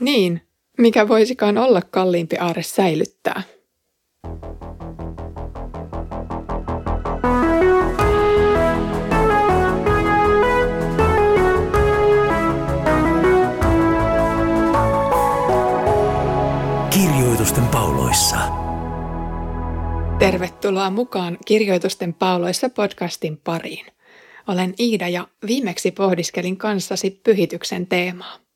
Niin, mikä voisikaan olla kalliimpi aare säilyttää. Kirjoitusten pauloissa. Tervetuloa mukaan Kirjoitusten pauloissa podcastin pariin. Olen Iida ja viimeksi pohdiskelin kanssasi pyhityksen teemaa.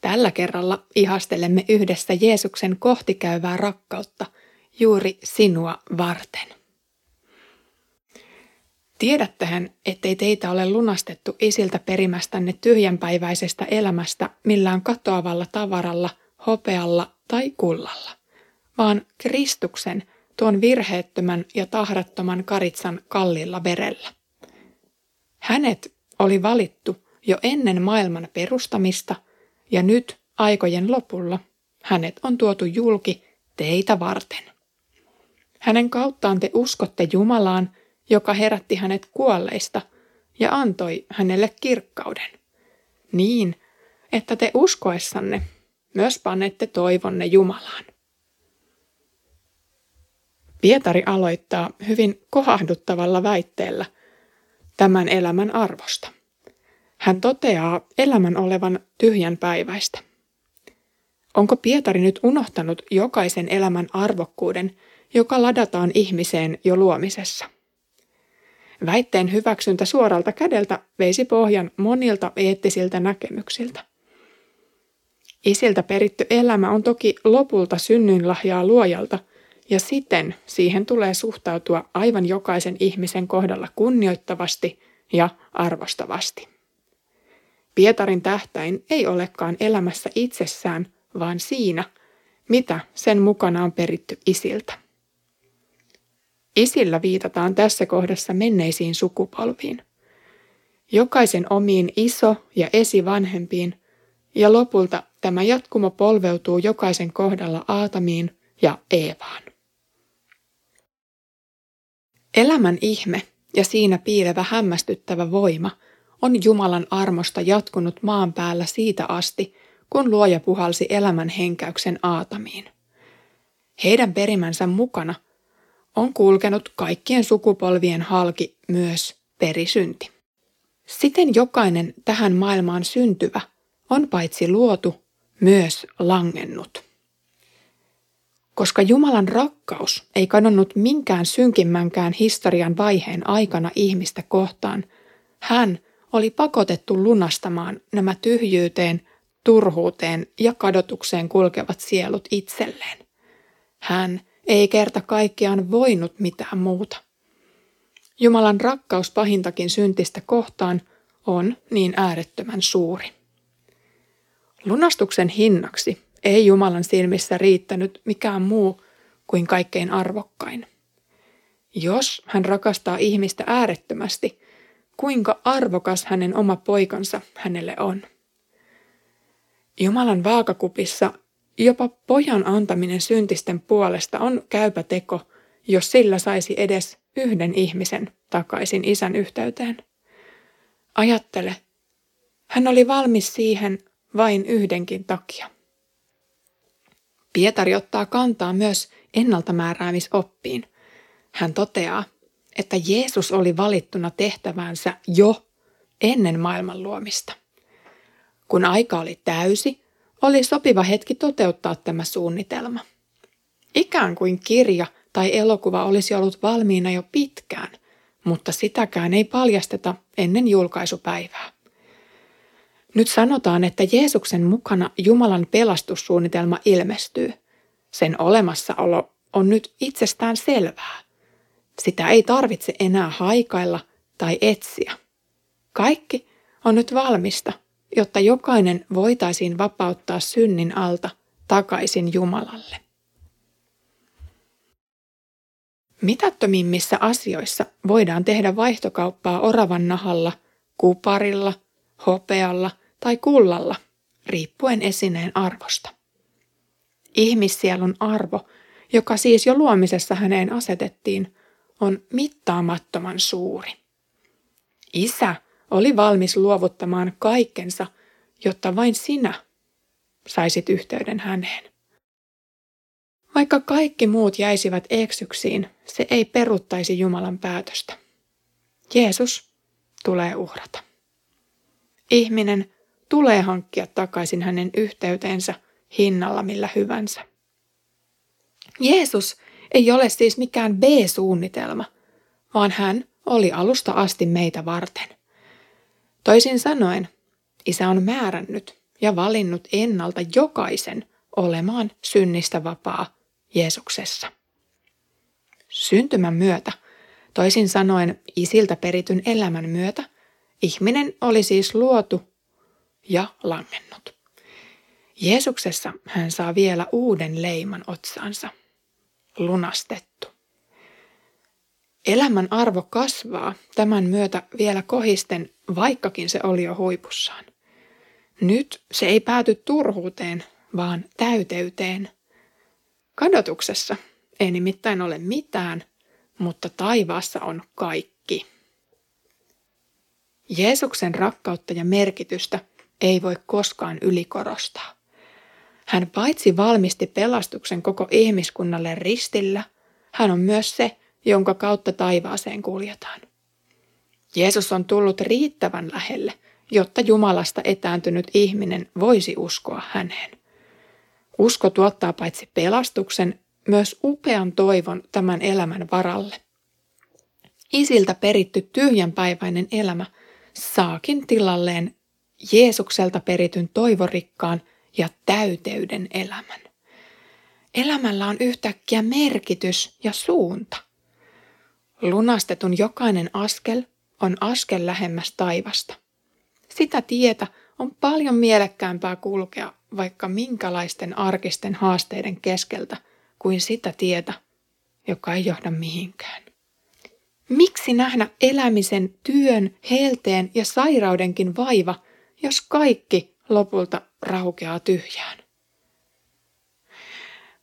Tällä kerralla ihastelemme yhdessä Jeesuksen kohtikäyvää rakkautta juuri sinua varten. Tiedättehän, ettei teitä ole lunastettu isiltä perimästänne tyhjänpäiväisestä elämästä millään katoavalla tavaralla, hopealla tai kullalla, vaan Kristuksen, tuon virheettömän ja tahrattoman karitsan kallilla verellä. Hänet oli valittu jo ennen maailman perustamista – ja nyt aikojen lopulla hänet on tuotu julki teitä varten. Hänen kauttaan te uskotte Jumalaan, joka herätti hänet kuolleista ja antoi hänelle kirkkauden. Niin, että te uskoessanne myös panette toivonne Jumalaan. Pietari aloittaa hyvin kohahduttavalla väitteellä tämän elämän arvosta. Hän toteaa elämän olevan tyhjän päiväistä. Onko Pietari nyt unohtanut jokaisen elämän arvokkuuden, joka ladataan ihmiseen jo luomisessa? Väitteen hyväksyntä suoralta kädeltä veisi pohjan monilta eettisiltä näkemyksiltä. Isiltä peritty elämä on toki lopulta synnynlahjaa luojalta, ja siten siihen tulee suhtautua aivan jokaisen ihmisen kohdalla kunnioittavasti ja arvostavasti. Pietarin tähtäin ei olekaan elämässä itsessään, vaan siinä, mitä sen mukana on peritty isiltä. Isillä viitataan tässä kohdassa menneisiin sukupolviin. Jokaisen omiin iso- ja esivanhempiin, ja lopulta tämä jatkumo polveutuu jokaisen kohdalla Aatamiin ja Eevaan. Elämän ihme ja siinä piilevä hämmästyttävä voima – on Jumalan armosta jatkunut maan päällä siitä asti, kun luoja puhalsi elämän henkäyksen aatamiin. Heidän perimänsä mukana on kulkenut kaikkien sukupolvien halki myös perisynti. Siten jokainen tähän maailmaan syntyvä on paitsi luotu, myös langennut. Koska Jumalan rakkaus ei kadonnut minkään synkimmänkään historian vaiheen aikana ihmistä kohtaan, hän oli pakotettu lunastamaan nämä tyhjyyteen, turhuuteen ja kadotukseen kulkevat sielut itselleen. Hän ei kerta kaikkiaan voinut mitään muuta. Jumalan rakkaus pahintakin syntistä kohtaan on niin äärettömän suuri. Lunastuksen hinnaksi ei Jumalan silmissä riittänyt mikään muu kuin kaikkein arvokkain. Jos hän rakastaa ihmistä äärettömästi, kuinka arvokas hänen oma poikansa hänelle on. Jumalan vaakakupissa jopa pojan antaminen syntisten puolesta on käypä teko, jos sillä saisi edes yhden ihmisen takaisin isän yhteyteen. Ajattele, hän oli valmis siihen vain yhdenkin takia. Pietari ottaa kantaa myös ennaltamääräämisoppiin. Hän toteaa, että Jeesus oli valittuna tehtävänsä jo ennen maailman luomista. Kun aika oli täysi, oli sopiva hetki toteuttaa tämä suunnitelma. Ikään kuin kirja tai elokuva olisi ollut valmiina jo pitkään, mutta sitäkään ei paljasteta ennen julkaisupäivää. Nyt sanotaan, että Jeesuksen mukana Jumalan pelastussuunnitelma ilmestyy. Sen olemassaolo on nyt itsestään selvää. Sitä ei tarvitse enää haikailla tai etsiä. Kaikki on nyt valmista, jotta jokainen voitaisiin vapauttaa synnin alta takaisin Jumalalle. Mitättömimmissä asioissa voidaan tehdä vaihtokauppaa oravan nahalla, kuparilla, hopealla tai kullalla, riippuen esineen arvosta. Ihmissielun arvo, joka siis jo luomisessa häneen asetettiin, on mittaamattoman suuri. Isä oli valmis luovuttamaan kaikkensa, jotta vain sinä, saisit yhteyden häneen. Vaikka kaikki muut jäisivät eksyksiin, se ei peruttaisi Jumalan päätöstä. Jeesus tulee uhrata. Ihminen tulee hankkia takaisin hänen yhteyteensä hinnalla millä hyvänsä. Jeesus ei ole siis mikään B-suunnitelma, vaan hän oli alusta asti meitä varten. Toisin sanoen, isä on määrännyt ja valinnut ennalta jokaisen olemaan synnistä vapaa Jeesuksessa. Syntymän myötä, toisin sanoen isiltä perityn elämän myötä, ihminen oli siis luotu ja langennut. Jeesuksessa hän saa vielä uuden leiman otsaansa. Lunastettu. Elämän arvo kasvaa tämän myötä vielä kohisten, vaikkakin se oli jo huipussaan. Nyt se ei pääty turhuuteen, vaan täyteyteen. Kadotuksessa ei nimittäin ole mitään, mutta taivaassa on kaikki. Jeesuksen rakkautta ja merkitystä ei voi koskaan ylikorostaa. Hän paitsi valmisti pelastuksen koko ihmiskunnalle ristillä, hän on myös se, jonka kautta taivaaseen kuljetaan. Jeesus on tullut riittävän lähelle, jotta Jumalasta etääntynyt ihminen voisi uskoa häneen. Usko tuottaa paitsi pelastuksen, myös upean toivon tämän elämän varalle. Isiltä peritty tyhjänpäiväinen elämä saakin tilalleen Jeesukselta perityn toivorikkaan ja täyteyden elämän. Elämällä on yhtäkkiä merkitys ja suunta. Lunastetun jokainen askel on askel lähemmäs taivasta. Sitä tietä on paljon mielekkäämpää kulkea vaikka minkälaisten arkisten haasteiden keskeltä kuin sitä tietä, joka ei johda mihinkään. Miksi nähdä elämisen, työn, helteen ja sairaudenkin vaiva, jos kaikki lopulta raukeaa tyhjään?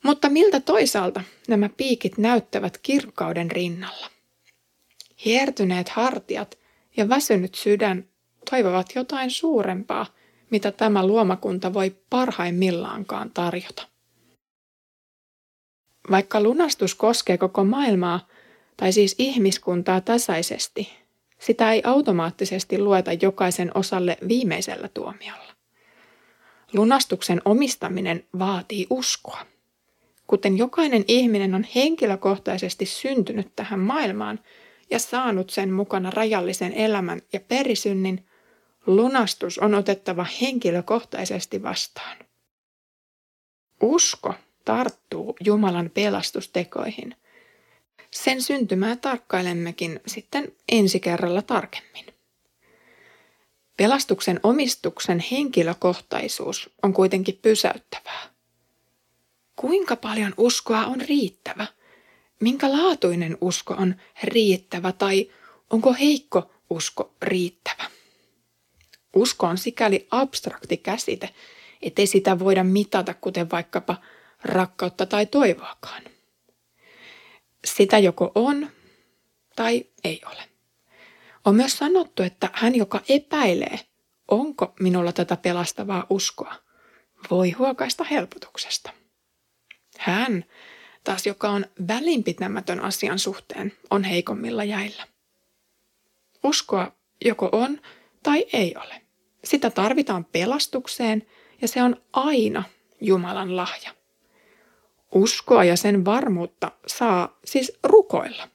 Mutta miltä toisaalta nämä piikit näyttävät kirkkauden rinnalla? Hiertyneet hartiat ja väsynyt sydän toivovat jotain suurempaa, mitä tämä luomakunta voi parhaimmillaankaan tarjota. Vaikka lunastus koskee koko maailmaa, tai siis ihmiskuntaa tasaisesti, sitä ei automaattisesti lueta jokaisen osalle viimeisellä tuomiolla. Lunastuksen omistaminen vaatii uskoa. Kuten jokainen ihminen on henkilökohtaisesti syntynyt tähän maailmaan ja saanut sen mukana rajallisen elämän ja perisynnin, lunastus on otettava henkilökohtaisesti vastaan. Usko tarttuu Jumalan pelastustekoihin. Sen syntymää tarkkailemmekin sitten ensi kerralla tarkemmin. Pelastuksen omistuksen henkilökohtaisuus on kuitenkin pysäyttävää. Kuinka paljon uskoa on riittävä? Minkä laatuinen usko on riittävä tai onko heikko usko riittävä? Usko on sikäli abstrakti käsite, ettei sitä voida mitata kuten vaikkapa rakkautta tai toivoakaan. Sitä joko on tai ei ole. On myös sanottu, että hän, joka epäilee, onko minulla tätä pelastavaa uskoa, voi huokaista helpotuksesta. Hän, taas joka on välinpitämätön asian suhteen, on heikommilla jäillä. Uskoa joko on tai ei ole. Sitä tarvitaan pelastukseen ja se on aina Jumalan lahja. Uskoa ja sen varmuutta saa siis rukoilla.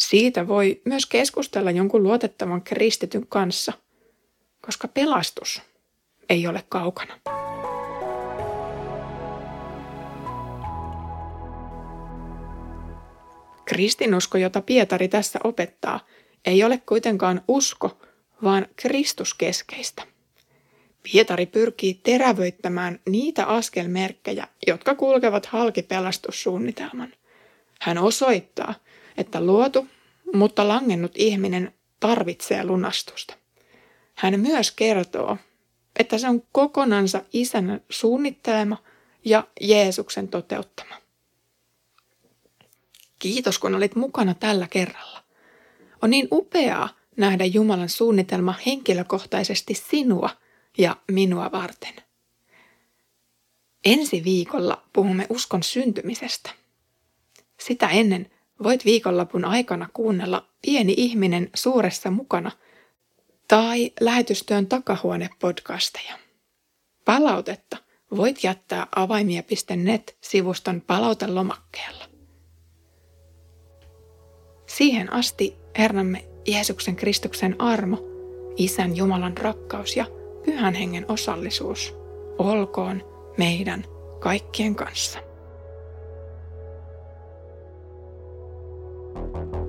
Siitä voi myös keskustella jonkun luotettavan kristityn kanssa, koska pelastus ei ole kaukana. Kristinusko, jota Pietari tässä opettaa, ei ole kuitenkaan usko, vaan Kristuskeskeistä. Pietari pyrkii terävöittämään niitä askelmerkkejä, jotka kulkevat halki pelastussuunnitelman. Hän osoittaa, että luotu, mutta langennut ihminen tarvitsee lunastusta. Hän myös kertoo, että se on kokonansa isän suunnittelema ja Jeesuksen toteuttama. Kiitos, kun olit mukana tällä kerralla. On niin upeaa nähdä Jumalan suunnitelma henkilökohtaisesti sinua ja minua varten. Ensi viikolla puhumme uskon syntymisestä. Sitä ennen voit viikonlopun aikana kuunnella Pieni ihminen suuressa mukana tai lähetystyön takahuone-podcasteja. Palautetta voit jättää avaimia.net-sivuston palautelomakkeella. Siihen asti Herramme Jeesuksen Kristuksen armo, Isän Jumalan rakkaus ja Pyhän Hengen osallisuus olkoon meidän kaikkien kanssa. Thank you.